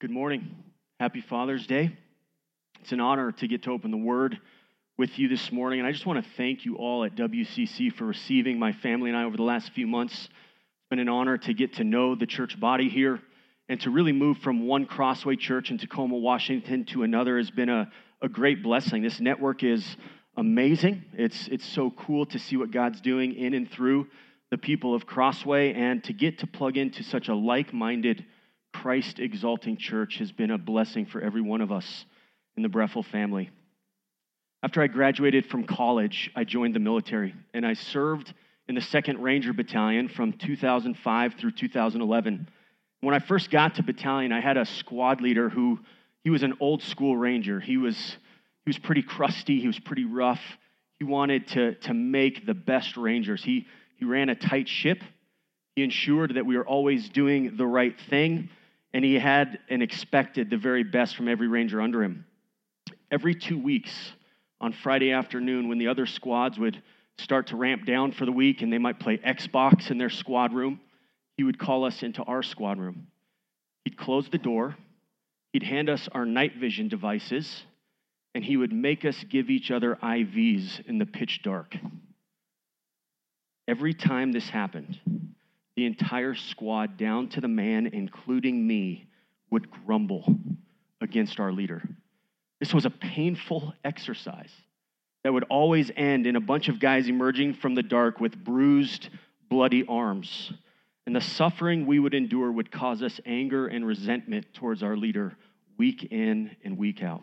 Good morning. Happy Father's Day. It's an honor to get to open the Word with you this morning. And I just want to thank you all at WCC for receiving my family and I over the last few months. It's been an honor to get to know the church body here and to really move from one Crossway church in Tacoma, Washington to another has been a, a great blessing. This network is amazing. It's, it's so cool to see what God's doing in and through the people of Crossway and to get to plug into such a like minded, Christ exalting church has been a blessing for every one of us in the Breffel family. After I graduated from college, I joined the military and I served in the 2nd Ranger Battalion from 2005 through 2011. When I first got to battalion, I had a squad leader who he was an old school ranger. He was he was pretty crusty, he was pretty rough. He wanted to, to make the best rangers. He he ran a tight ship. He ensured that we were always doing the right thing, and he had and expected the very best from every ranger under him. Every two weeks on Friday afternoon, when the other squads would start to ramp down for the week and they might play Xbox in their squad room, he would call us into our squad room. He'd close the door, he'd hand us our night vision devices, and he would make us give each other IVs in the pitch dark. Every time this happened, the entire squad, down to the man, including me, would grumble against our leader. This was a painful exercise that would always end in a bunch of guys emerging from the dark with bruised, bloody arms. And the suffering we would endure would cause us anger and resentment towards our leader week in and week out.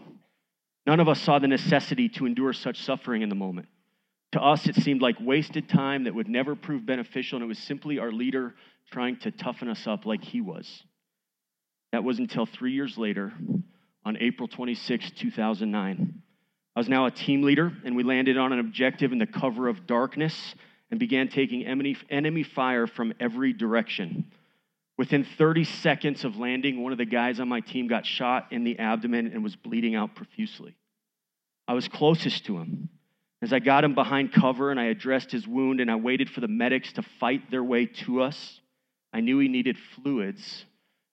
None of us saw the necessity to endure such suffering in the moment. To us, it seemed like wasted time that would never prove beneficial, and it was simply our leader trying to toughen us up like he was. That was until three years later, on April 26, 2009. I was now a team leader, and we landed on an objective in the cover of darkness and began taking enemy fire from every direction. Within 30 seconds of landing, one of the guys on my team got shot in the abdomen and was bleeding out profusely. I was closest to him. As I got him behind cover and I addressed his wound and I waited for the medics to fight their way to us, I knew he needed fluids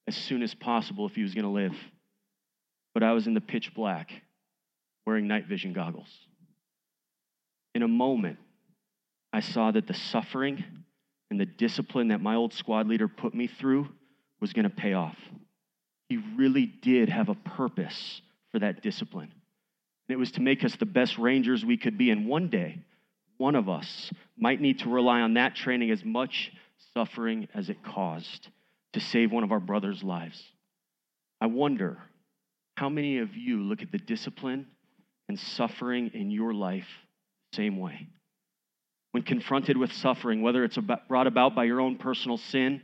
as soon as possible if he was going to live. But I was in the pitch black, wearing night vision goggles. In a moment, I saw that the suffering and the discipline that my old squad leader put me through was going to pay off. He really did have a purpose for that discipline. It was to make us the best rangers we could be. And one day, one of us might need to rely on that training as much suffering as it caused to save one of our brothers' lives. I wonder how many of you look at the discipline and suffering in your life the same way? When confronted with suffering, whether it's brought about by your own personal sin,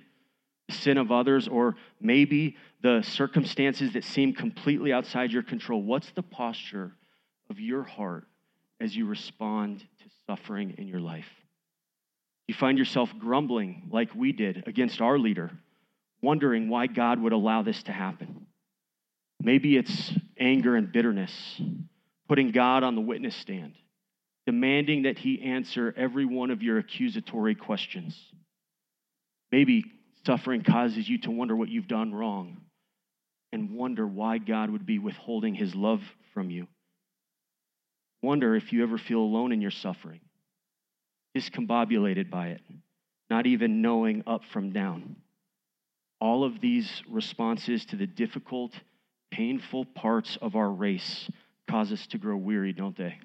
the sin of others, or maybe the circumstances that seem completely outside your control, what's the posture of your heart as you respond to suffering in your life? You find yourself grumbling like we did against our leader, wondering why God would allow this to happen. Maybe it's anger and bitterness, putting God on the witness stand, demanding that He answer every one of your accusatory questions. Maybe suffering causes you to wonder what you've done wrong and wonder why God would be withholding His love from you. Wonder if you ever feel alone in your suffering, discombobulated by it, not even knowing up from down. All of these responses to the difficult, painful parts of our race cause us to grow weary, don't they?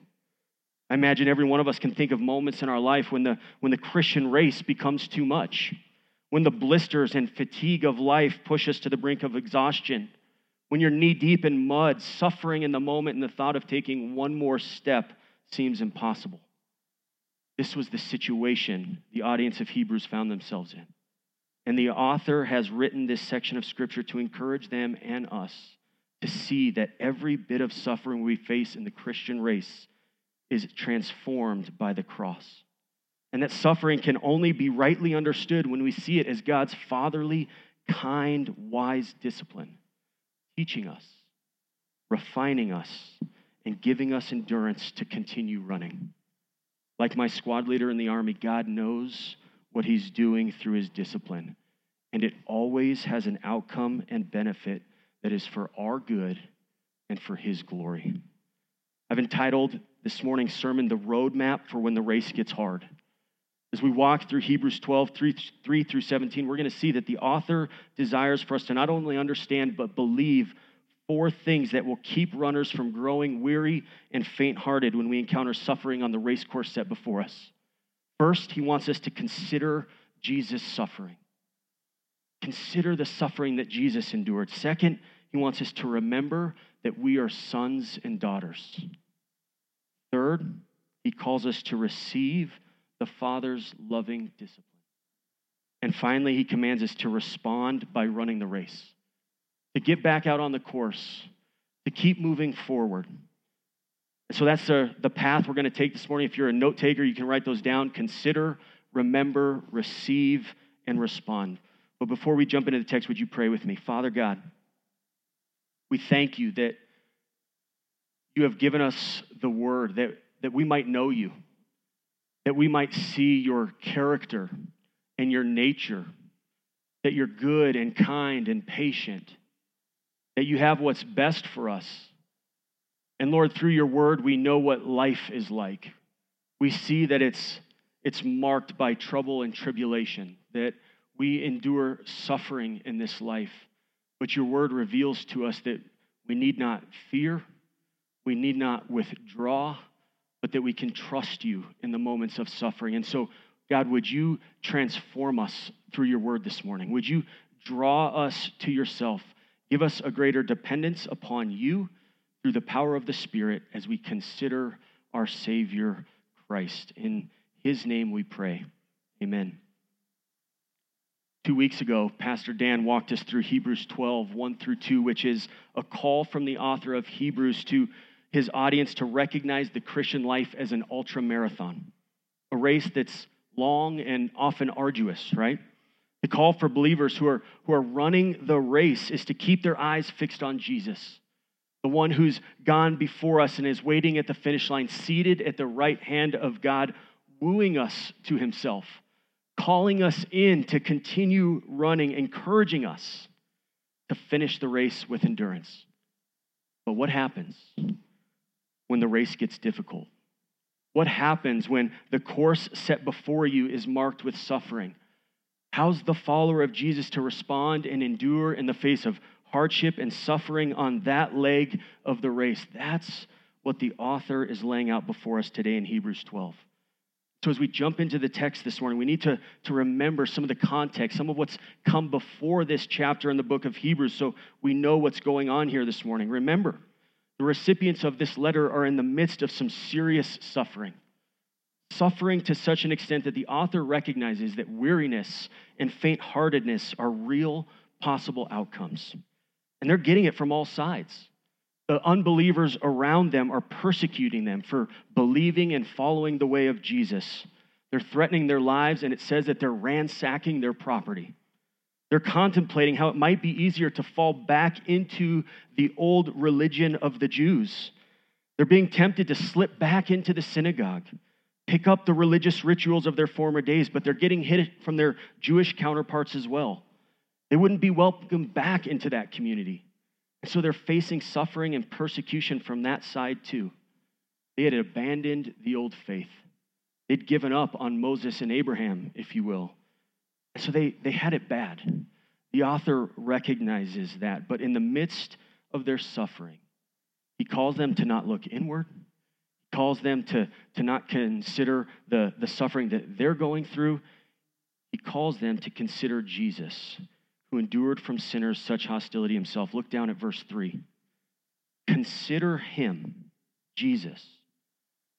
I imagine every one of us can think of moments in our life when the, when the Christian race becomes too much, when the blisters and fatigue of life push us to the brink of exhaustion when you're knee deep in mud, suffering in the moment, and the thought of taking one more step seems impossible. This was the situation the audience of Hebrews found themselves in. And the author has written this section of scripture to encourage them and us to see that every bit of suffering we face in the Christian race is transformed by the cross. And that suffering can only be rightly understood when we see it as God's fatherly, kind, wise discipline teaching us, refining us, and giving us endurance to continue running. Like my squad leader in the Army, God knows what He's doing through His discipline, and it always has an outcome and benefit that is for our good and for his glory. I've entitled this morning's sermon, The Roadmap for When the Race Gets Hard. As we walk through Hebrews 12, 3, 3 through 17, we're going to see that the author desires for us to not only understand, but believe four things that will keep runners from growing weary and faint hearted when we encounter suffering on the race course set before us. First, he wants us to consider Jesus' suffering. Consider the suffering that Jesus endured. Second, he wants us to remember that we are sons and daughters. Third, he calls us to receive the Father's loving discipline. And finally, he commands us to respond by running the race, to get back out on the course, to keep moving forward. And so that's the, the path we're going to take this morning. If you're a note taker, you can write those down. Consider, remember, receive, and respond. But before we jump into the text, would you pray with me? Father God, we thank you that you have given us the word, that, that we might know you, that we might see your character and your nature, that you're good and kind and patient, that you have what's best for us. And Lord, through your word, we know what life is like. We see that it's, it's marked by trouble and tribulation, that we endure suffering in this life. But your word reveals to us that we need not fear, we need not withdraw, that we can trust you in the moments of suffering. And so, God, would you transform us through your word this morning? Would you draw us to yourself? Give us a greater dependence upon you through the power of the Spirit as we consider our Savior Christ. In his name we pray. Amen. Two weeks ago, Pastor Dan walked us through Hebrews 12, 1 through 2, which is a call from the author of Hebrews to his audience to recognize the Christian life as an ultra marathon, a race that's long and often arduous, right? The call for believers who are, who are running the race is to keep their eyes fixed on Jesus, the one who's gone before us and is waiting at the finish line, seated at the right hand of God, wooing us to himself calling us in to continue running, encouraging us to finish the race with endurance. But what happens when the race gets difficult? What happens when the course set before you is marked with suffering? How's the follower of Jesus to respond and endure in the face of hardship and suffering on that leg of the race? That's what the author is laying out before us today in Hebrews 12. So, as we jump into the text this morning, we need to, to remember some of the context, some of what's come before this chapter in the book of Hebrews, so we know what's going on here this morning. Remember, the recipients of this letter are in the midst of some serious suffering. Suffering to such an extent that the author recognizes that weariness and faint heartedness are real possible outcomes. And they're getting it from all sides the unbelievers around them are persecuting them for believing and following the way of Jesus. They're threatening their lives, and it says that they're ransacking their property. They're contemplating how it might be easier to fall back into the old religion of the Jews. They're being tempted to slip back into the synagogue, pick up the religious rituals of their former days, but they're getting hit from their Jewish counterparts as well. They wouldn't be welcomed back into that community. And so they're facing suffering and persecution from that side too. They had abandoned the old faith. They'd given up on Moses and Abraham, if you will. So they, they had it bad. The author recognizes that. But in the midst of their suffering, he calls them to not look inward. He calls them to, to not consider the, the suffering that they're going through. He calls them to consider Jesus who endured from sinners such hostility himself. Look down at verse 3. Consider him, Jesus,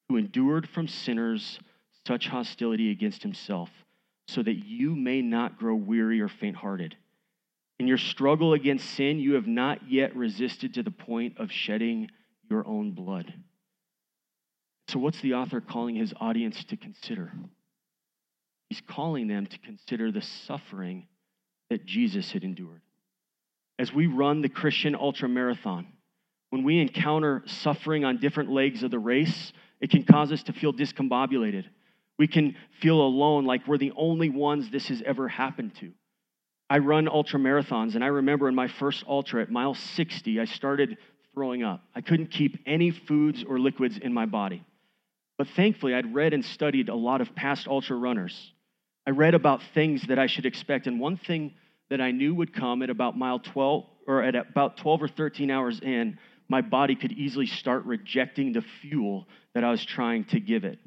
who endured from sinners such hostility against himself, so that you may not grow weary or faint hearted. In your struggle against sin, you have not yet resisted to the point of shedding your own blood. So, what's the author calling his audience to consider? He's calling them to consider the suffering that Jesus had endured. As we run the Christian ultra marathon, when we encounter suffering on different legs of the race, it can cause us to feel discombobulated. We can feel alone, like we're the only ones this has ever happened to. I run ultra marathons, and I remember in my first ultra at mile 60, I started throwing up. I couldn't keep any foods or liquids in my body. But thankfully, I'd read and studied a lot of past ultra runners. I read about things that I should expect, and one thing that I knew would come at about mile 12 or at about 12 or 13 hours in, my body could easily start rejecting the fuel that I was trying to give it.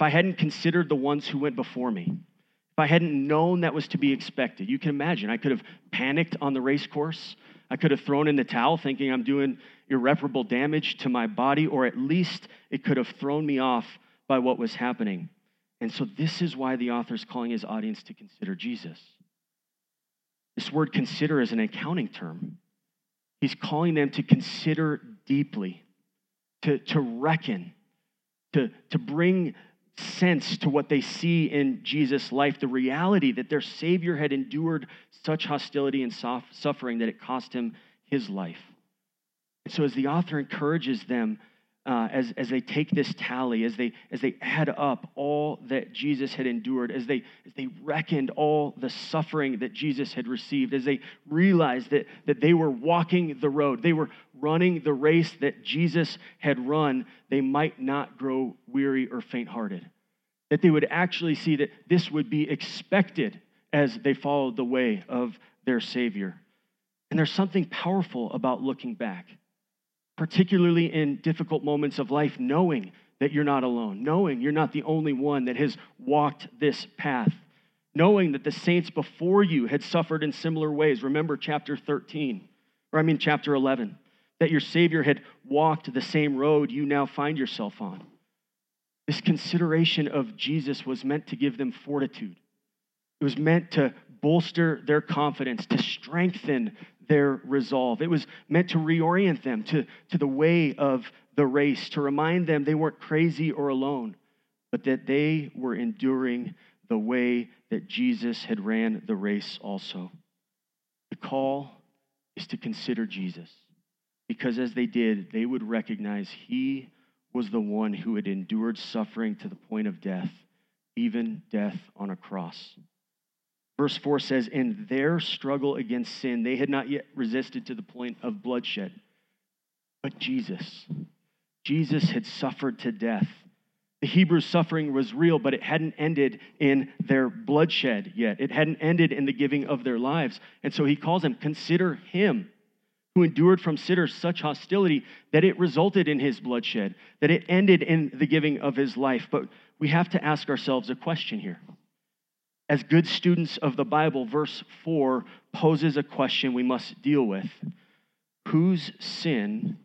If I hadn't considered the ones who went before me, if I hadn't known that was to be expected, you can imagine I could have panicked on the race course. I could have thrown in the towel thinking I'm doing irreparable damage to my body, or at least it could have thrown me off by what was happening. And so, this is why the author is calling his audience to consider Jesus. This word consider is an accounting term. He's calling them to consider deeply, to, to reckon, to, to bring sense to what they see in Jesus' life, the reality that their Savior had endured such hostility and suffering that it cost him his life. And so, as the author encourages them uh, as, as they take this tally, as they, as they add up all that Jesus had endured, as they, as they reckoned all the suffering that Jesus had received, as they realized that, that they were walking the road, they were running the race that Jesus had run, they might not grow weary or faint hearted. That they would actually see that this would be expected as they followed the way of their Savior. And there's something powerful about looking back particularly in difficult moments of life, knowing that you're not alone, knowing you're not the only one that has walked this path, knowing that the saints before you had suffered in similar ways. Remember chapter 13, or I mean chapter 11, that your Savior had walked the same road you now find yourself on. This consideration of Jesus was meant to give them fortitude. It was meant to bolster their confidence, to strengthen their resolve. It was meant to reorient them to, to the way of the race, to remind them they weren't crazy or alone, but that they were enduring the way that Jesus had ran the race also. The call is to consider Jesus, because as they did, they would recognize he was the one who had endured suffering to the point of death, even death on a cross. Verse 4 says, In their struggle against sin, they had not yet resisted to the point of bloodshed. But Jesus, Jesus had suffered to death. The Hebrews' suffering was real, but it hadn't ended in their bloodshed yet. It hadn't ended in the giving of their lives. And so he calls them, Consider him who endured from sinners such hostility that it resulted in his bloodshed, that it ended in the giving of his life. But we have to ask ourselves a question here as good students of the Bible, verse 4 poses a question we must deal with. Whose sin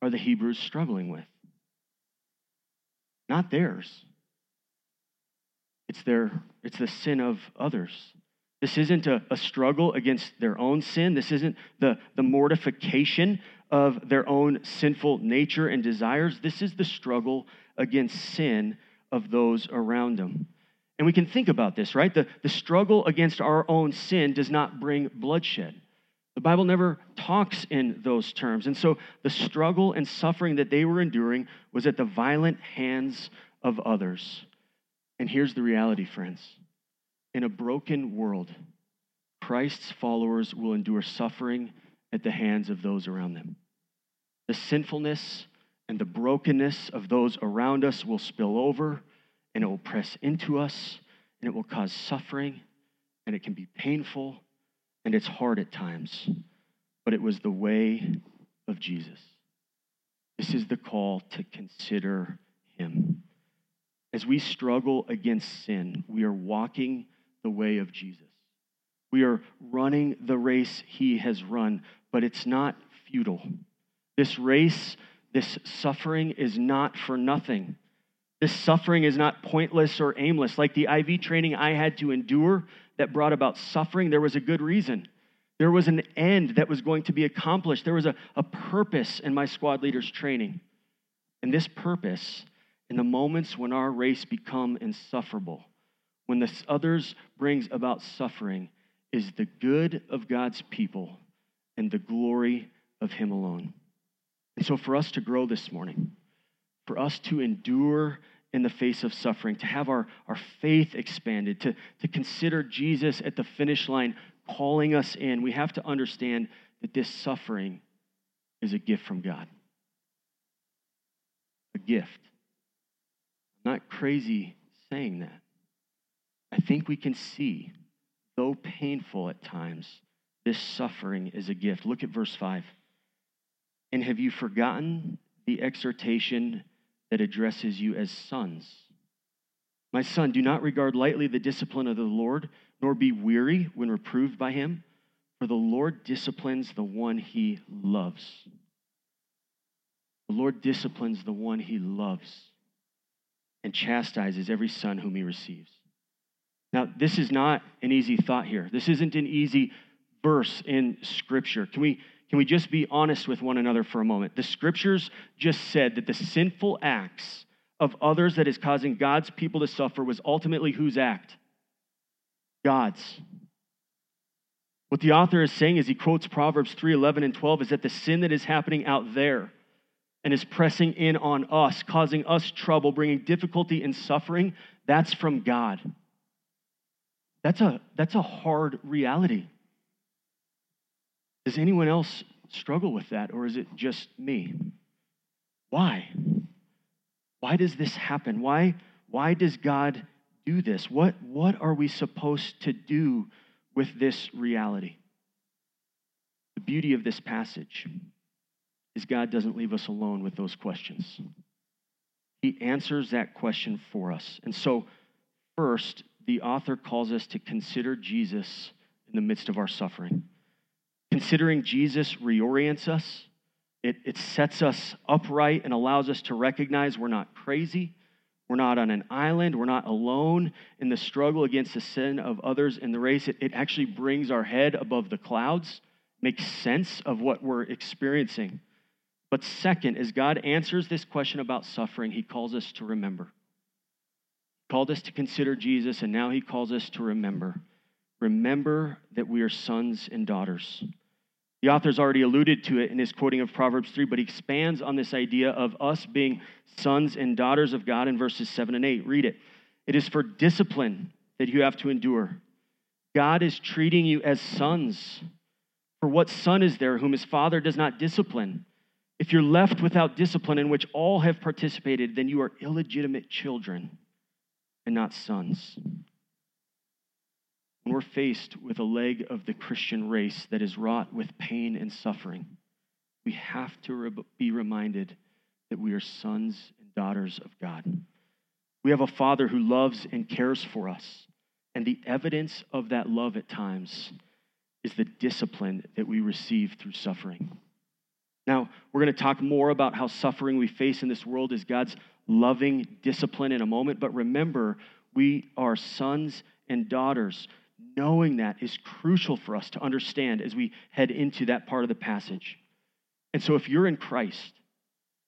are the Hebrews struggling with? Not theirs. It's, their, it's the sin of others. This isn't a, a struggle against their own sin. This isn't the, the mortification of their own sinful nature and desires. This is the struggle against sin of those around them. And we can think about this, right? The, the struggle against our own sin does not bring bloodshed. The Bible never talks in those terms. And so the struggle and suffering that they were enduring was at the violent hands of others. And here's the reality, friends in a broken world, Christ's followers will endure suffering at the hands of those around them. The sinfulness and the brokenness of those around us will spill over and it will press into us and it will cause suffering and it can be painful and it's hard at times. But it was the way of Jesus. This is the call to consider him. As we struggle against sin, we are walking the way of Jesus. We are running the race he has run, but it's not futile. This race, this suffering is not for nothing. This suffering is not pointless or aimless. Like the IV training I had to endure that brought about suffering, there was a good reason. There was an end that was going to be accomplished. There was a, a purpose in my squad leaders training. And this purpose, in the moments when our race become insufferable, when the others brings about suffering, is the good of God's people and the glory of Him alone. And so, for us to grow this morning, for us to endure in the face of suffering, to have our, our faith expanded, to, to consider Jesus at the finish line calling us in, we have to understand that this suffering is a gift from God. A gift. I'm not crazy saying that. I think we can see, though painful at times, this suffering is a gift. Look at verse 5. And have you forgotten the exhortation that addresses you as sons? My son, do not regard lightly the discipline of the Lord, nor be weary when reproved by him, for the Lord disciplines the one he loves. The Lord disciplines the one he loves and chastises every son whom he receives. Now, this is not an easy thought here. This isn't an easy verse in Scripture. Can we, can we just be honest with one another for a moment? The Scriptures just said that the sinful acts of others that is causing God's people to suffer was ultimately whose act? God's. What the author is saying as he quotes Proverbs 3 11 and 12 is that the sin that is happening out there and is pressing in on us, causing us trouble, bringing difficulty and suffering, that's from God. That's a, that's a hard reality. Does anyone else struggle with that, or is it just me? Why? Why does this happen? Why, why does God do this? What, what are we supposed to do with this reality? The beauty of this passage is God doesn't leave us alone with those questions. He answers that question for us. And so, first, the author calls us to consider Jesus in the midst of our suffering. Considering Jesus reorients us, it, it sets us upright and allows us to recognize we're not crazy. We're not on an island. We're not alone in the struggle against the sin of others in the race. It, it actually brings our head above the clouds, makes sense of what we're experiencing. But second, as God answers this question about suffering, he calls us to remember. Called us to consider Jesus, and now he calls us to remember. Remember that we are sons and daughters. The author's already alluded to it in his quoting of Proverbs 3, but he expands on this idea of us being sons and daughters of God in verses 7 and 8. Read it. It is for discipline that you have to endure. God is treating you as sons. For what son is there whom his father does not discipline? If you're left without discipline in which all have participated, then you are illegitimate children and not sons when we're faced with a leg of the Christian race that is wrought with pain and suffering, we have to be reminded that we are sons and daughters of God. We have a Father who loves and cares for us. And the evidence of that love at times is the discipline that we receive through suffering. Now, we're going to talk more about how suffering we face in this world is God's loving discipline in a moment. But remember, we are sons and daughters Knowing that is crucial for us to understand as we head into that part of the passage. And so, if you're in Christ,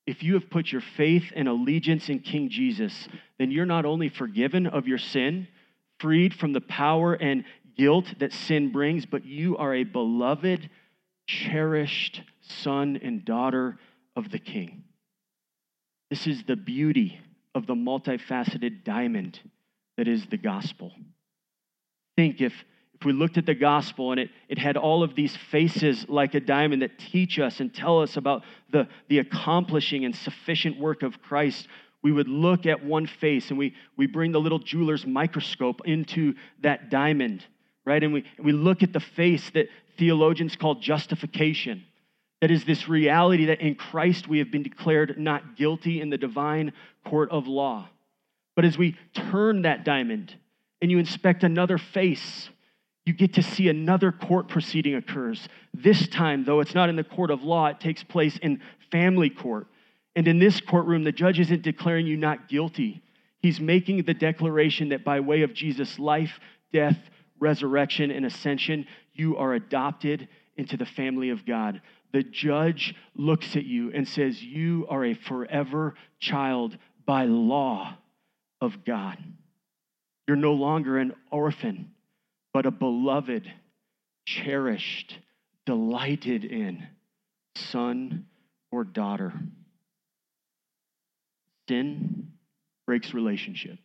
if you have put your faith and allegiance in King Jesus, then you're not only forgiven of your sin, freed from the power and guilt that sin brings, but you are a beloved, cherished son and daughter of the King. This is the beauty of the multifaceted diamond that is the gospel think if, if we looked at the gospel and it, it had all of these faces like a diamond that teach us and tell us about the, the accomplishing and sufficient work of Christ, we would look at one face and we, we bring the little jeweler's microscope into that diamond, right? And we, we look at the face that theologians call justification. That is this reality that in Christ we have been declared not guilty in the divine court of law. But as we turn that diamond and you inspect another face, you get to see another court proceeding occurs. This time, though, it's not in the court of law, it takes place in family court. And in this courtroom, the judge isn't declaring you not guilty. He's making the declaration that by way of Jesus' life, death, resurrection, and ascension, you are adopted into the family of God. The judge looks at you and says, You are a forever child by law of God. You're no longer an orphan, but a beloved, cherished, delighted in son or daughter. Sin breaks relationship.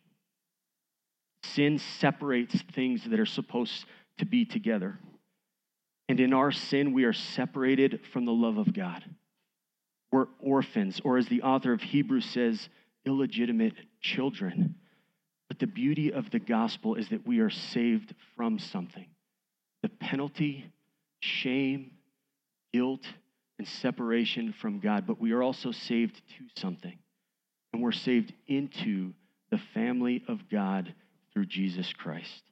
Sin separates things that are supposed to be together. And in our sin, we are separated from the love of God. We're orphans, or as the author of Hebrews says, illegitimate children. But the beauty of the gospel is that we are saved from something. The penalty, shame, guilt, and separation from God, but we are also saved to something. And we're saved into the family of God through Jesus Christ.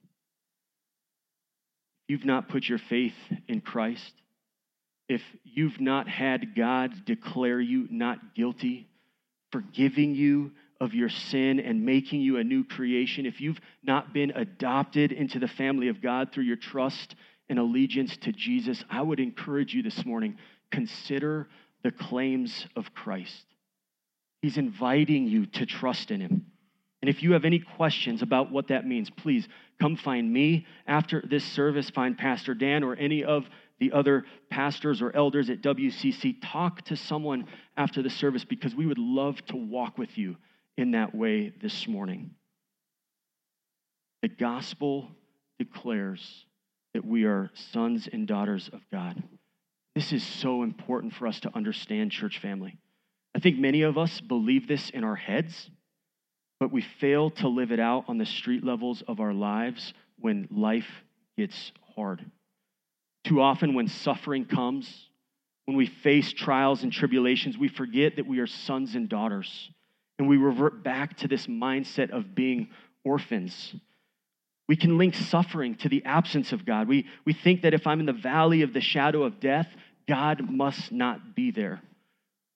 You've not put your faith in Christ, if you've not had God declare you not guilty, forgiving you of your sin and making you a new creation, if you've not been adopted into the family of God through your trust and allegiance to Jesus, I would encourage you this morning consider the claims of Christ. He's inviting you to trust in him. And if you have any questions about what that means, please come find me after this service. Find Pastor Dan or any of the other pastors or elders at WCC. Talk to someone after the service because we would love to walk with you in that way this morning. The gospel declares that we are sons and daughters of God. This is so important for us to understand, church family. I think many of us believe this in our heads, but we fail to live it out on the street levels of our lives when life gets hard. Too often, when suffering comes, when we face trials and tribulations, we forget that we are sons and daughters, and we revert back to this mindset of being orphans. We can link suffering to the absence of God. We, we think that if I'm in the valley of the shadow of death, God must not be there.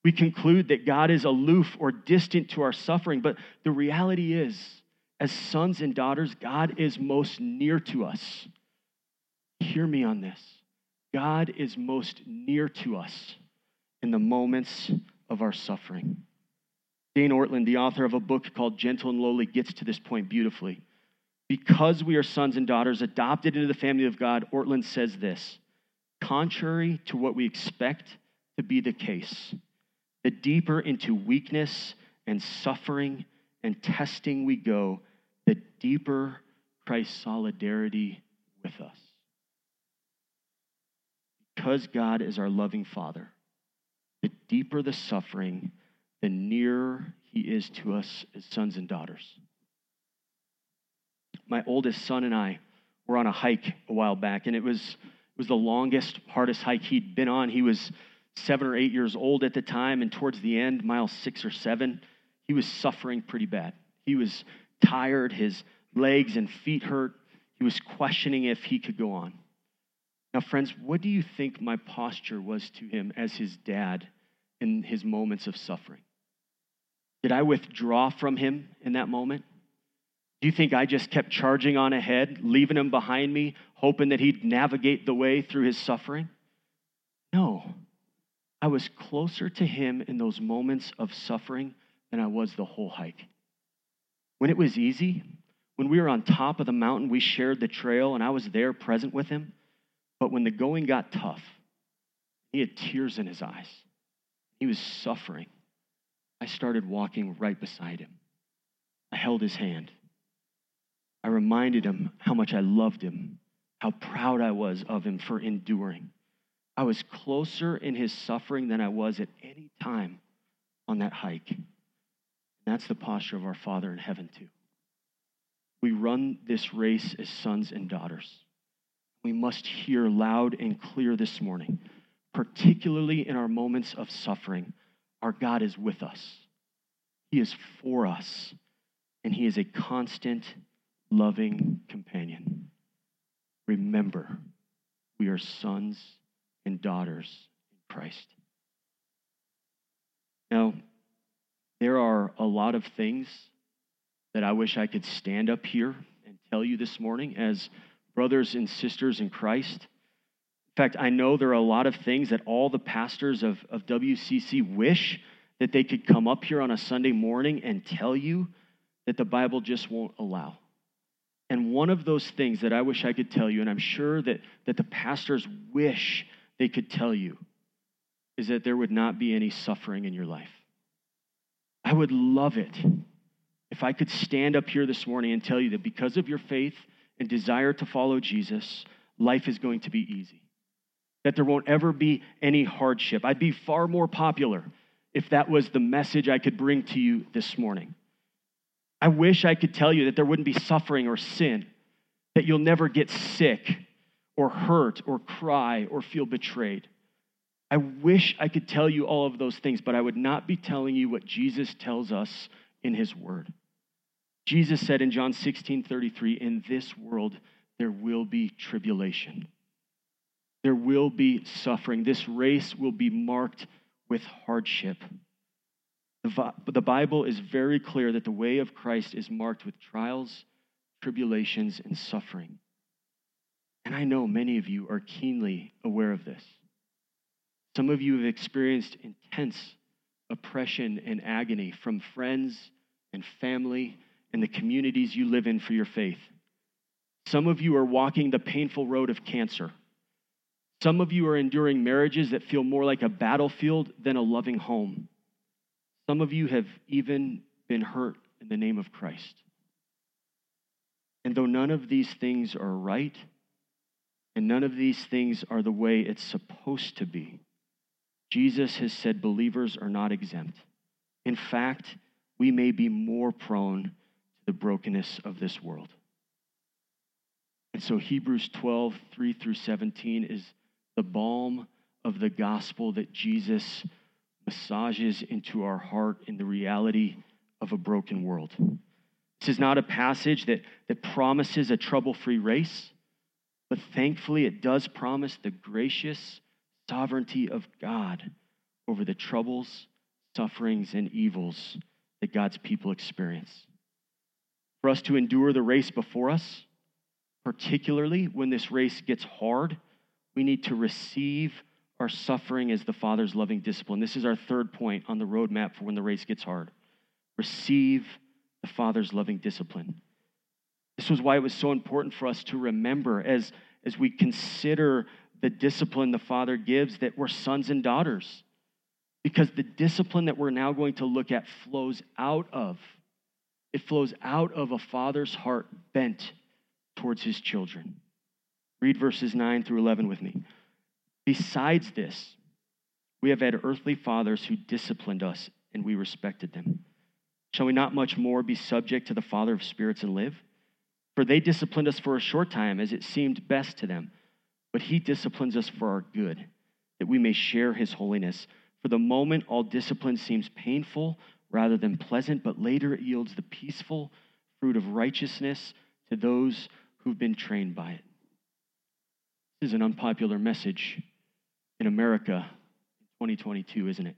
We conclude that God is aloof or distant to our suffering, but the reality is, as sons and daughters, God is most near to us. Hear me on this. God is most near to us in the moments of our suffering. Dane Ortlund, the author of a book called Gentle and Lowly, gets to this point beautifully. Because we are sons and daughters adopted into the family of God, Ortlund says this contrary to what we expect to be the case, the deeper into weakness and suffering and testing we go, the deeper Christ's solidarity with us. Because God is our loving Father, the deeper the suffering, the nearer He is to us as sons and daughters. My oldest son and I were on a hike a while back, and it was was the longest, hardest hike he'd been on. He was seven or eight years old at the time, and towards the end, mile six or seven, he was suffering pretty bad. He was tired, his legs and feet hurt. He was questioning if he could go on. Now, friends, what do you think my posture was to him as his dad in his moments of suffering? Did I withdraw from him in that moment? Do you think I just kept charging on ahead, leaving him behind me, hoping that he'd navigate the way through his suffering? No. I was closer to him in those moments of suffering than I was the whole hike. When it was easy, when we were on top of the mountain, we shared the trail and I was there present with him. But when the going got tough, he had tears in his eyes. He was suffering. I started walking right beside him. I held his hand. I reminded him how much I loved him, how proud I was of him for enduring. I was closer in his suffering than I was at any time on that hike. And that's the posture of our Father in heaven, too. We run this race as sons and daughters. We must hear loud and clear this morning, particularly in our moments of suffering. Our God is with us, He is for us, and He is a constant loving companion. Remember, we are sons and daughters in Christ. Now, there are a lot of things that I wish I could stand up here and tell you this morning as brothers and sisters in Christ. In fact, I know there are a lot of things that all the pastors of, of WCC wish that they could come up here on a Sunday morning and tell you that the Bible just won't allow. And one of those things that I wish I could tell you, and I'm sure that, that the pastors wish they could tell you, is that there would not be any suffering in your life. I would love it if I could stand up here this morning and tell you that because of your faith and desire to follow Jesus, life is going to be easy. that there won't ever be any hardship. I'd be far more popular if that was the message I could bring to you this morning. I wish I could tell you that there wouldn't be suffering or sin, that you'll never get sick or hurt or cry or feel betrayed. I wish I could tell you all of those things, but I would not be telling you what Jesus tells us in his word. Jesus said in John 16 33, in this world there will be tribulation. There will be suffering. This race will be marked with hardship. The Bible is very clear that the way of Christ is marked with trials, tribulations, and suffering. And I know many of you are keenly aware of this. Some of you have experienced intense oppression and agony from friends and family and the communities you live in for your faith. Some of you are walking the painful road of cancer. Some of you are enduring marriages that feel more like a battlefield than a loving home. Some of you have even been hurt in the name of Christ. And though none of these things are right, and none of these things are the way it's supposed to be, Jesus has said believers are not exempt. In fact, we may be more prone to the brokenness of this world. And so Hebrews 12, 3 through 17 is the balm of the gospel that Jesus massages into our heart in the reality of a broken world. This is not a passage that, that promises a trouble free race, but thankfully it does promise the gracious sovereignty of God over the troubles, sufferings, and evils that God's people experience. For us to endure the race before us, particularly when this race gets hard, we need to receive our suffering as the Father's loving discipline. This is our third point on the roadmap for when the race gets hard. Receive the Father's loving discipline. This was why it was so important for us to remember as, as we consider the discipline the Father gives that we're sons and daughters. Because the discipline that we're now going to look at flows out of, it flows out of a father's heart bent towards his children. Read verses 9 through 11 with me. Besides this, we have had earthly fathers who disciplined us, and we respected them. Shall we not much more be subject to the Father of spirits and live? For they disciplined us for a short time, as it seemed best to them. But he disciplines us for our good, that we may share his holiness. For the moment, all discipline seems painful rather than pleasant, but later it yields the peaceful fruit of righteousness to those who've been trained by it. This is an unpopular message in America in 2022, isn't it?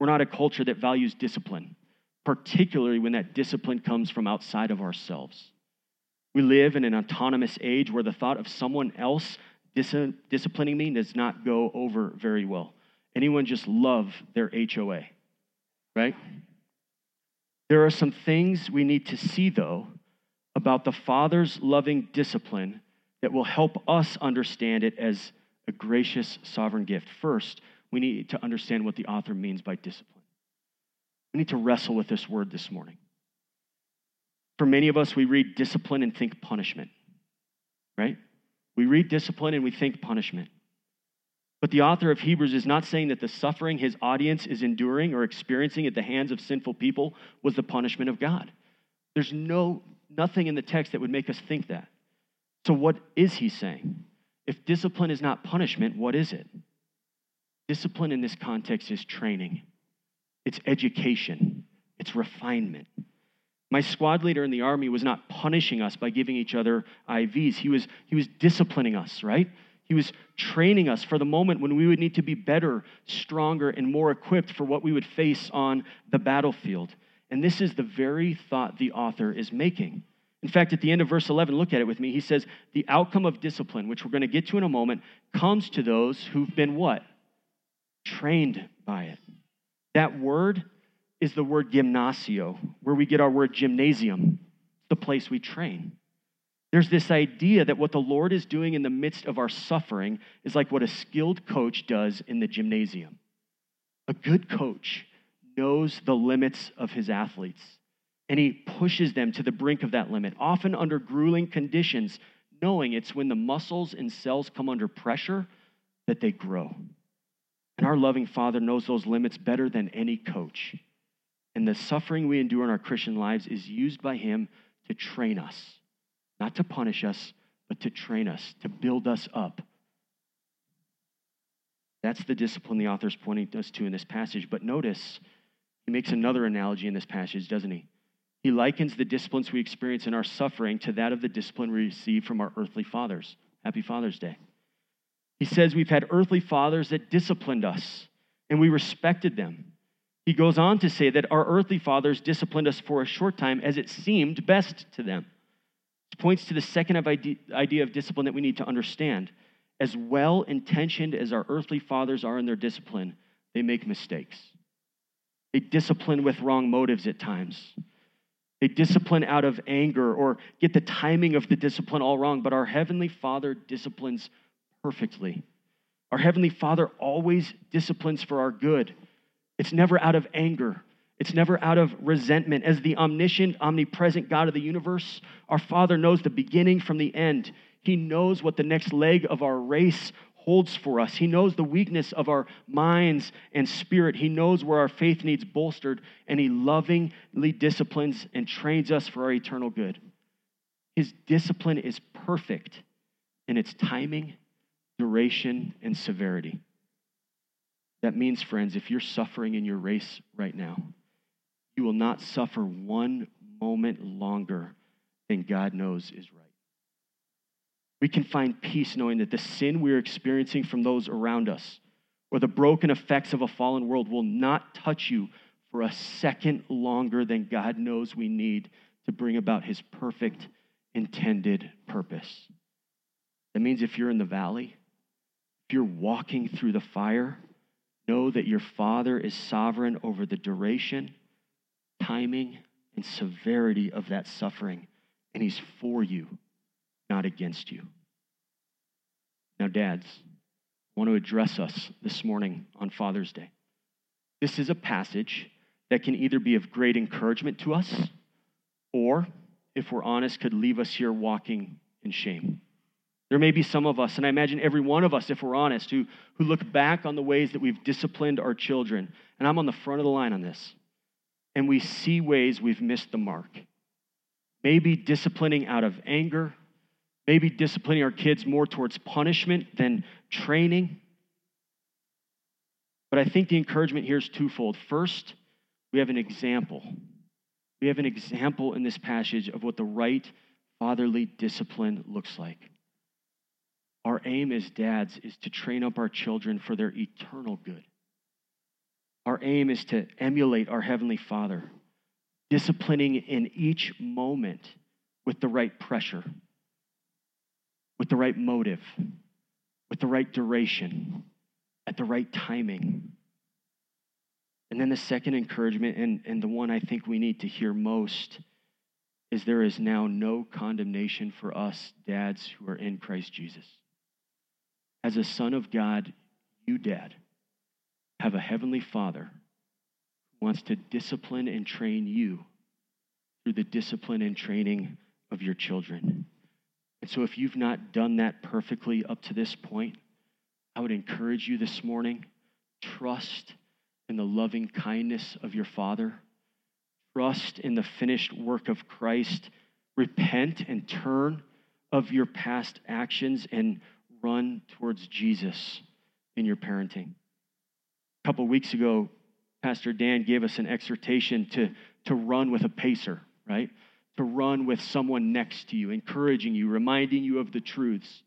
We're not a culture that values discipline, particularly when that discipline comes from outside of ourselves. We live in an autonomous age where the thought of someone else dis- disciplining me does not go over very well. Anyone just love their HOA, right? There are some things we need to see, though, about the Father's loving discipline that will help us understand it as a gracious sovereign gift. First, we need to understand what the author means by discipline. We need to wrestle with this word this morning. For many of us, we read discipline and think punishment, right? We read discipline and we think punishment. But the author of Hebrews is not saying that the suffering his audience is enduring or experiencing at the hands of sinful people was the punishment of God. There's no nothing in the text that would make us think that. So, what is he saying? If discipline is not punishment, what is it? Discipline in this context is training, it's education, it's refinement. My squad leader in the army was not punishing us by giving each other IVs. He was, he was disciplining us, right? He was training us for the moment when we would need to be better, stronger, and more equipped for what we would face on the battlefield. And this is the very thought the author is making. In fact, at the end of verse 11, look at it with me. He says, The outcome of discipline, which we're going to get to in a moment, comes to those who've been what? Trained by it. That word is the word gymnasio, where we get our word gymnasium, the place we train. There's this idea that what the Lord is doing in the midst of our suffering is like what a skilled coach does in the gymnasium. A good coach knows the limits of his athletes and he pushes them to the brink of that limit, often under grueling conditions, knowing it's when the muscles and cells come under pressure that they grow. And our loving Father knows those limits better than any coach. And the suffering we endure in our Christian lives is used by Him to train us, not to punish us, but to train us, to build us up. That's the discipline the author is pointing us to in this passage. But notice, he makes another analogy in this passage, doesn't he? He likens the disciplines we experience in our suffering to that of the discipline we receive from our earthly fathers. Happy Father's Day. He says we've had earthly fathers that disciplined us and we respected them. He goes on to say that our earthly fathers disciplined us for a short time as it seemed best to them. This points to the second idea of discipline that we need to understand. As well intentioned as our earthly fathers are in their discipline, they make mistakes. They discipline with wrong motives at times. They discipline out of anger or get the timing of the discipline all wrong, but our Heavenly Father disciplines perfectly. Our Heavenly Father always disciplines for our good. It's never out of anger, it's never out of resentment. As the omniscient, omnipresent God of the universe, our Father knows the beginning from the end. He knows what the next leg of our race holds for us. He knows the weakness of our minds and spirit. He knows where our faith needs bolstered, and He lovingly disciplines and trains us for our eternal good. His discipline is perfect in its timing, duration, and severity. That means, friends, if you're suffering in your race right now, you will not suffer one moment longer than God knows is right. We can find peace knowing that the sin we're experiencing from those around us or the broken effects of a fallen world will not touch you for a second longer than God knows we need to bring about his perfect intended purpose. That means if you're in the valley, if you're walking through the fire, know that your Father is sovereign over the duration, timing, and severity of that suffering, and he's for you not against you. Now, dads, I want to address us this morning on Father's Day. This is a passage that can either be of great encouragement to us or, if we're honest, could leave us here walking in shame. There may be some of us, and I imagine every one of us, if we're honest, who, who look back on the ways that we've disciplined our children. And I'm on the front of the line on this. And we see ways we've missed the mark. Maybe disciplining out of anger, maybe disciplining our kids more towards punishment than training. But I think the encouragement here is twofold. First, we have an example. We have an example in this passage of what the right fatherly discipline looks like. Our aim as dads is to train up our children for their eternal good. Our aim is to emulate our Heavenly Father, disciplining in each moment with the right pressure with the right motive, with the right duration, at the right timing. And then the second encouragement, and, and the one I think we need to hear most, is there is now no condemnation for us, dads who are in Christ Jesus. As a son of God, you, dad, have a heavenly father who wants to discipline and train you through the discipline and training of your children. And so, if you've not done that perfectly up to this point, I would encourage you this morning trust in the loving kindness of your Father, trust in the finished work of Christ, repent and turn of your past actions, and run towards Jesus in your parenting. A couple weeks ago, Pastor Dan gave us an exhortation to, to run with a pacer, right? to run with someone next to you, encouraging you, reminding you of the truths,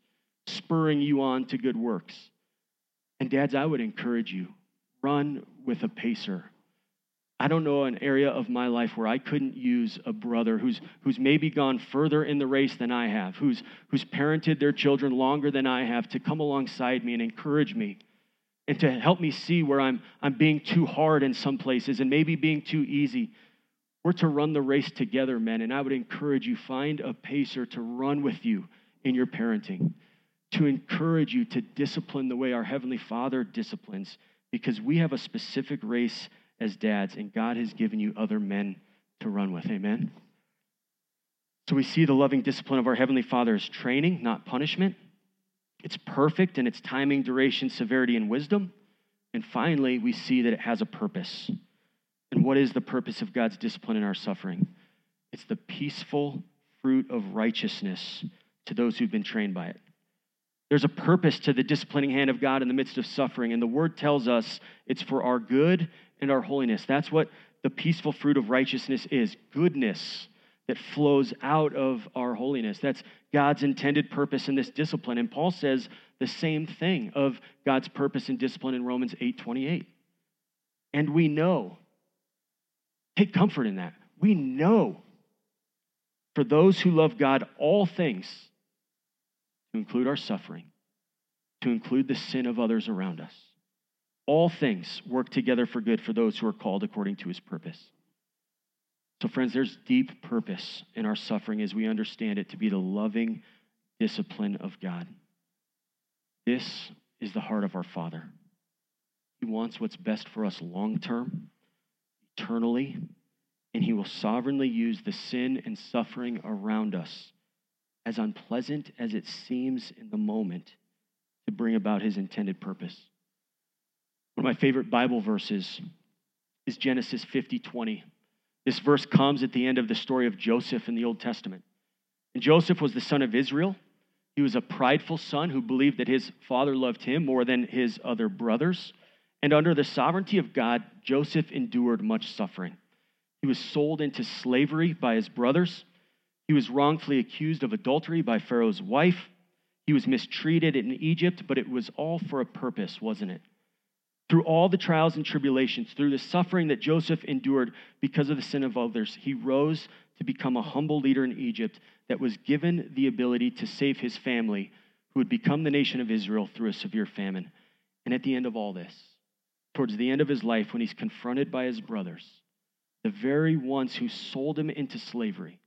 spurring you on to good works. And dads, I would encourage you run with a pacer. I don't know an area of my life where I couldn't use a brother who's, who's maybe gone further in the race than I have, who's, who's parented their children longer than I have, to come alongside me and encourage me and to help me see where I'm, I'm being too hard in some places and maybe being too easy. We're to run the race together, men, and I would encourage you find a pacer to run with you in your parenting, to encourage you to discipline the way our Heavenly Father disciplines, because we have a specific race as dads, and God has given you other men to run with. Amen? So we see the loving discipline of our Heavenly Father as training, not punishment. It's perfect in its timing, duration, severity, and wisdom. And finally, we see that it has a purpose. And what is the purpose of God's discipline in our suffering? It's the peaceful fruit of righteousness to those who've been trained by it. There's a purpose to the disciplining hand of God in the midst of suffering, and the word tells us it's for our good and our holiness. That's what the peaceful fruit of righteousness is goodness that flows out of our holiness. That's God's intended purpose in this discipline. And Paul says the same thing of God's purpose and discipline in Romans 8 28. And we know, take comfort in that. We know for those who love God, all things, to include our suffering, to include the sin of others around us, all things work together for good for those who are called according to his purpose. So, friends, there's deep purpose in our suffering as we understand it to be the loving discipline of God. This is the heart of our Father. He wants what's best for us long term, eternally, and He will sovereignly use the sin and suffering around us, as unpleasant as it seems in the moment, to bring about His intended purpose. One of my favorite Bible verses is Genesis 50 20. This verse comes at the end of the story of Joseph in the Old Testament. And Joseph was the son of Israel. He was a prideful son who believed that his father loved him more than his other brothers. And under the sovereignty of God, Joseph endured much suffering. He was sold into slavery by his brothers. He was wrongfully accused of adultery by Pharaoh's wife. He was mistreated in Egypt, but it was all for a purpose, wasn't it? Through all the trials and tribulations, through the suffering that Joseph endured because of the sin of others, he rose to become a humble leader in Egypt that was given the ability to save his family, who would become the nation of Israel through a severe famine. And at the end of all this, towards the end of his life, when he's confronted by his brothers, the very ones who sold him into slavery,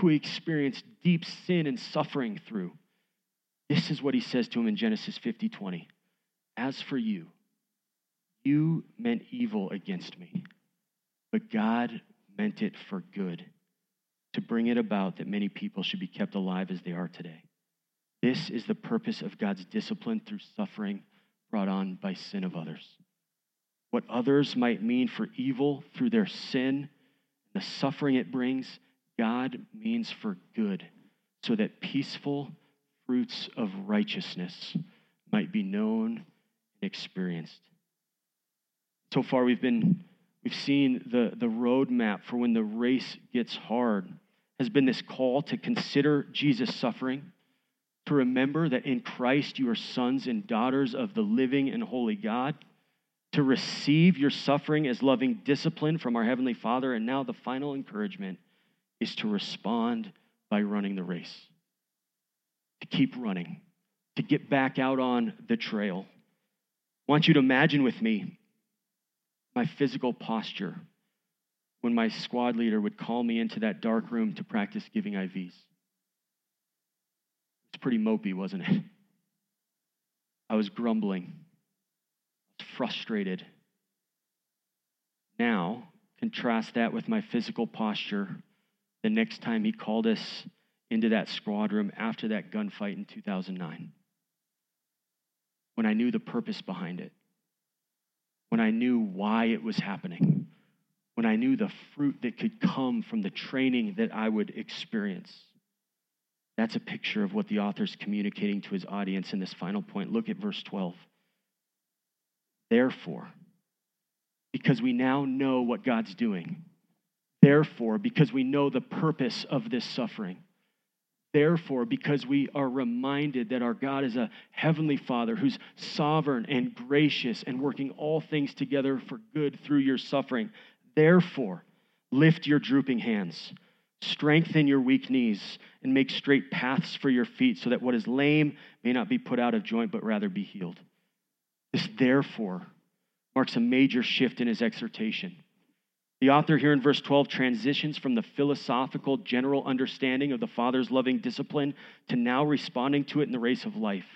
who he experienced deep sin and suffering through, this is what he says to him in Genesis 50 20. As for you, you meant evil against me, but God meant it for good, to bring it about that many people should be kept alive as they are today. This is the purpose of God's discipline through suffering brought on by sin of others. What others might mean for evil through their sin, the suffering it brings, God means for good, so that peaceful fruits of righteousness might be known and experienced. So far, we've been we've seen the, the roadmap for when the race gets hard has been this call to consider Jesus' suffering, to remember that in Christ you are sons and daughters of the living and holy God, to receive your suffering as loving discipline from our Heavenly Father. And now the final encouragement is to respond by running the race, to keep running, to get back out on the trail. I want you to imagine with me my physical posture when my squad leader would call me into that dark room to practice giving IVs. It's pretty mopey, wasn't it? I was grumbling, I was frustrated. Now, contrast that with my physical posture the next time he called us into that squad room after that gunfight in 2009, when I knew the purpose behind it when I knew why it was happening, when I knew the fruit that could come from the training that I would experience. That's a picture of what the author's communicating to his audience in this final point. Look at verse 12. Therefore, because we now know what God's doing, therefore, because we know the purpose of this suffering, Therefore, because we are reminded that our God is a heavenly Father who's sovereign and gracious and working all things together for good through your suffering, therefore, lift your drooping hands, strengthen your weak knees, and make straight paths for your feet so that what is lame may not be put out of joint, but rather be healed. This therefore marks a major shift in his exhortation. The author here in verse 12 transitions from the philosophical general understanding of the Father's loving discipline to now responding to it in the race of life.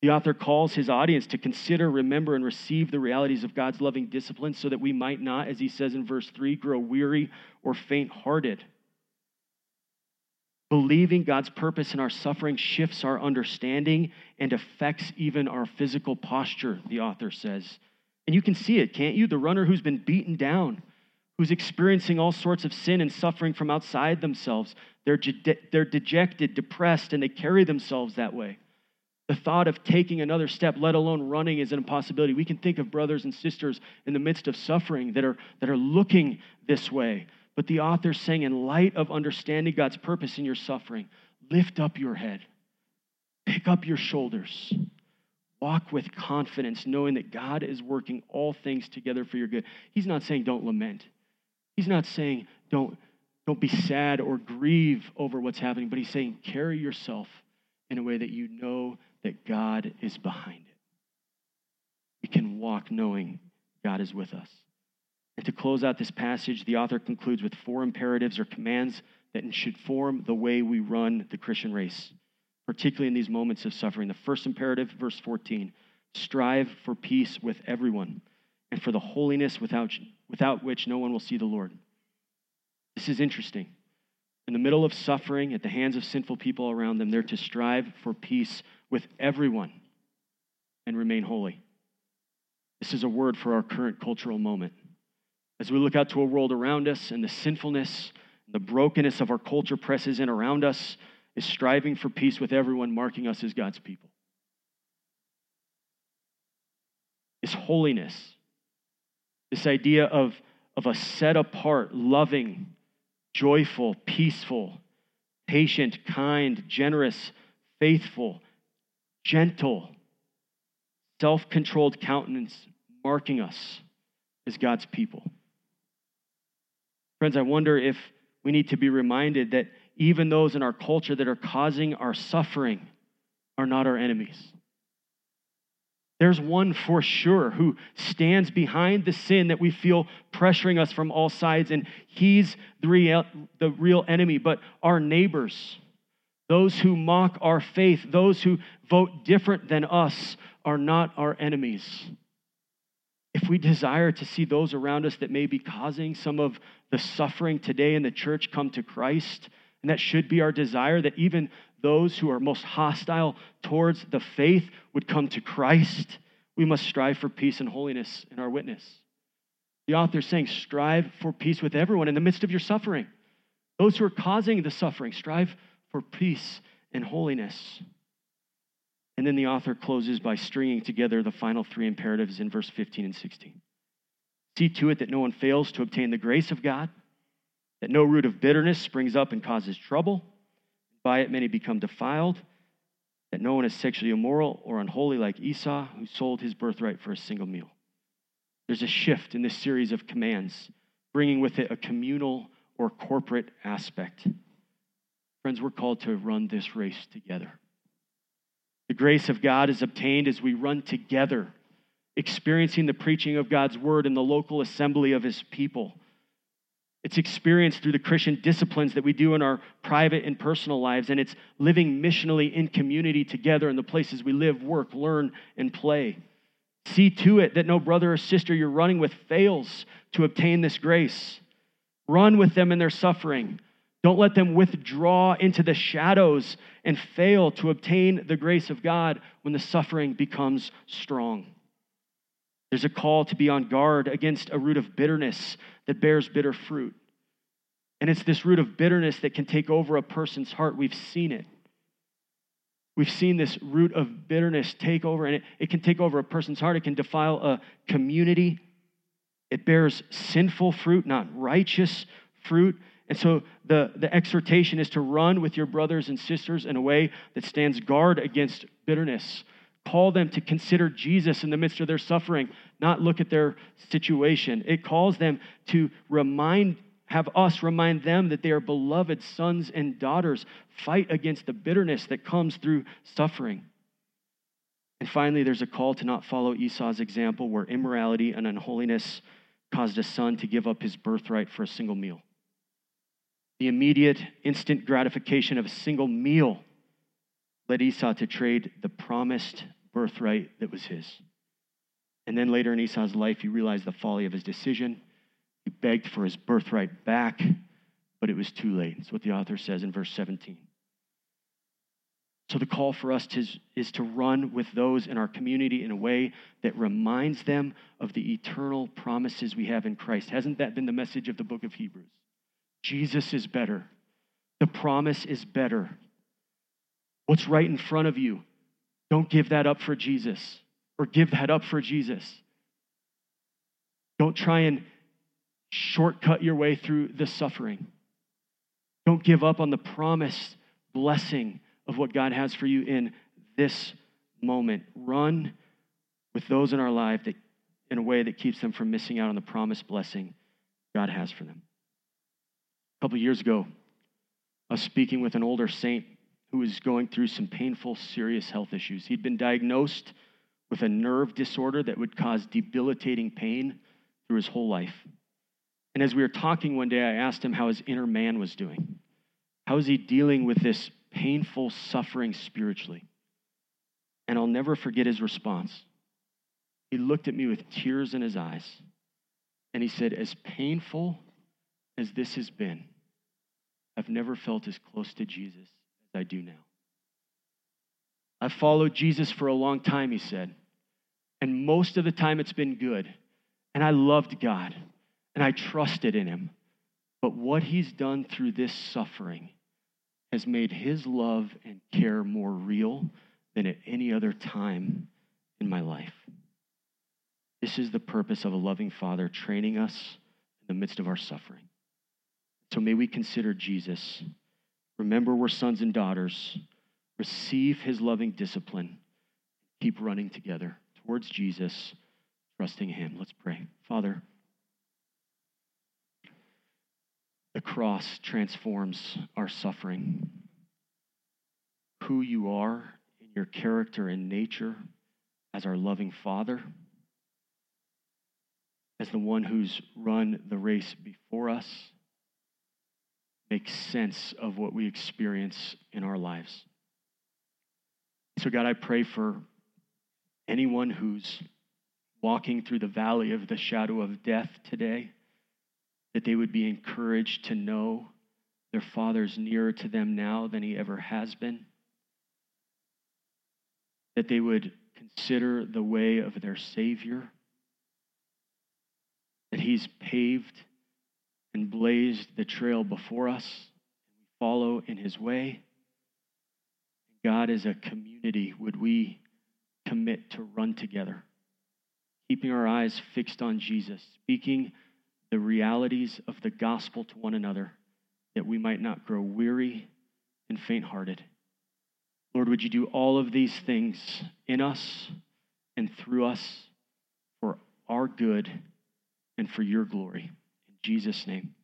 The author calls his audience to consider, remember, and receive the realities of God's loving discipline so that we might not, as he says in verse 3, grow weary or faint hearted. Believing God's purpose in our suffering shifts our understanding and affects even our physical posture, the author says. And you can see it, can't you? The runner who's been beaten down, who's experiencing all sorts of sin and suffering from outside themselves. They're, they're dejected, depressed, and they carry themselves that way. The thought of taking another step, let alone running, is an impossibility. We can think of brothers and sisters in the midst of suffering that are, that are looking this way. But the author's saying, in light of understanding God's purpose in your suffering, lift up your head, pick up your shoulders, walk with confidence, knowing that God is working all things together for your good. He's not saying don't lament. He's not saying don't, don't be sad or grieve over what's happening, but he's saying carry yourself in a way that you know that God is behind it. We can walk knowing God is with us. And to close out this passage, the author concludes with four imperatives or commands that should form the way we run the Christian race, particularly in these moments of suffering. The first imperative, verse 14 strive for peace with everyone and for the holiness without, without which no one will see the Lord. This is interesting. In the middle of suffering at the hands of sinful people around them, they're to strive for peace with everyone and remain holy. This is a word for our current cultural moment. As we look out to a world around us and the sinfulness, the brokenness of our culture presses in around us, is striving for peace with everyone, marking us as God's people. Is holiness. This idea of, of a set apart, loving, joyful, peaceful, patient, kind, generous, faithful, gentle, self controlled countenance marking us as God's people. Friends, I wonder if we need to be reminded that even those in our culture that are causing our suffering are not our enemies. There's one for sure who stands behind the sin that we feel pressuring us from all sides, and he's the real, the real enemy. But our neighbors, those who mock our faith, those who vote different than us, are not our enemies. If we desire to see those around us that may be causing some of the suffering today in the church come to Christ, and that should be our desire that even those who are most hostile towards the faith would come to Christ, we must strive for peace and holiness in our witness. The author is saying, strive for peace with everyone in the midst of your suffering. Those who are causing the suffering, strive for peace and holiness. And then the author closes by stringing together the final three imperatives in verse 15 and 16. See to it that no one fails to obtain the grace of God, that no root of bitterness springs up and causes trouble by it, many become defiled. That no one is sexually immoral or unholy like Esau, who sold his birthright for a single meal. There's a shift in this series of commands, bringing with it a communal or corporate aspect. Friends, we're called to run this race together. The grace of God is obtained as we run together, experiencing the preaching of God's word in the local assembly of his people it's experienced through the Christian disciplines that we do in our private and personal lives, and it's living missionally in community together in the places we live, work, learn, and play. See to it that no brother or sister you're running with fails to obtain this grace. Run with them in their suffering. Don't let them withdraw into the shadows and fail to obtain the grace of God when the suffering becomes strong. There's a call to be on guard against a root of bitterness that bears bitter fruit. And it's this root of bitterness that can take over a person's heart. We've seen it. We've seen this root of bitterness take over, and it, it can take over a person's heart. It can defile a community. It bears sinful fruit, not righteous fruit. And so the, the exhortation is to run with your brothers and sisters in a way that stands guard against bitterness call them to consider Jesus in the midst of their suffering, not look at their situation. It calls them to remind, have us remind them that they are beloved sons and daughters. Fight against the bitterness that comes through suffering. And finally, there's a call to not follow Esau's example where immorality and unholiness caused a son to give up his birthright for a single meal. The immediate, instant gratification of a single meal led Esau to trade the promised birthright that was his. And then later in Esau's life, he realized the folly of his decision. He begged for his birthright back, but it was too late. That's what the author says in verse 17. So the call for us to, is to run with those in our community in a way that reminds them of the eternal promises we have in Christ. Hasn't that been the message of the book of Hebrews? Jesus is better. The promise is better. What's right in front of you? Don't give that up for Jesus or give that up for Jesus. Don't try and shortcut your way through the suffering. Don't give up on the promised blessing of what God has for you in this moment. Run with those in our life that, in a way that keeps them from missing out on the promised blessing God has for them. A couple years ago, I was speaking with an older saint who was going through some painful, serious health issues. He'd been diagnosed with a nerve disorder that would cause debilitating pain through his whole life. And as we were talking one day, I asked him how his inner man was doing. How is he dealing with this painful suffering spiritually? And I'll never forget his response. He looked at me with tears in his eyes and he said, As painful as this has been, I've never felt as close to Jesus I do now. I've followed Jesus for a long time, he said. And most of the time it's been good. And I loved God and I trusted in him. But what he's done through this suffering has made his love and care more real than at any other time in my life. This is the purpose of a loving father training us in the midst of our suffering. So may we consider Jesus. Remember, we're sons and daughters. Receive his loving discipline. Keep running together towards Jesus, trusting him. Let's pray. Father, the cross transforms our suffering. Who you are in your character and nature as our loving Father, as the one who's run the race before us make sense of what we experience in our lives. So, God, I pray for anyone who's walking through the valley of the shadow of death today, that they would be encouraged to know their Father's nearer to them now than he ever has been, that they would consider the way of their Savior, that he's paved and blazed the trail before us. We follow in his way. God, as a community, would we commit to run together, keeping our eyes fixed on Jesus, speaking the realities of the gospel to one another, that we might not grow weary and faint hearted. Lord, would you do all of these things in us and through us for our good and for your glory? Jesus' name.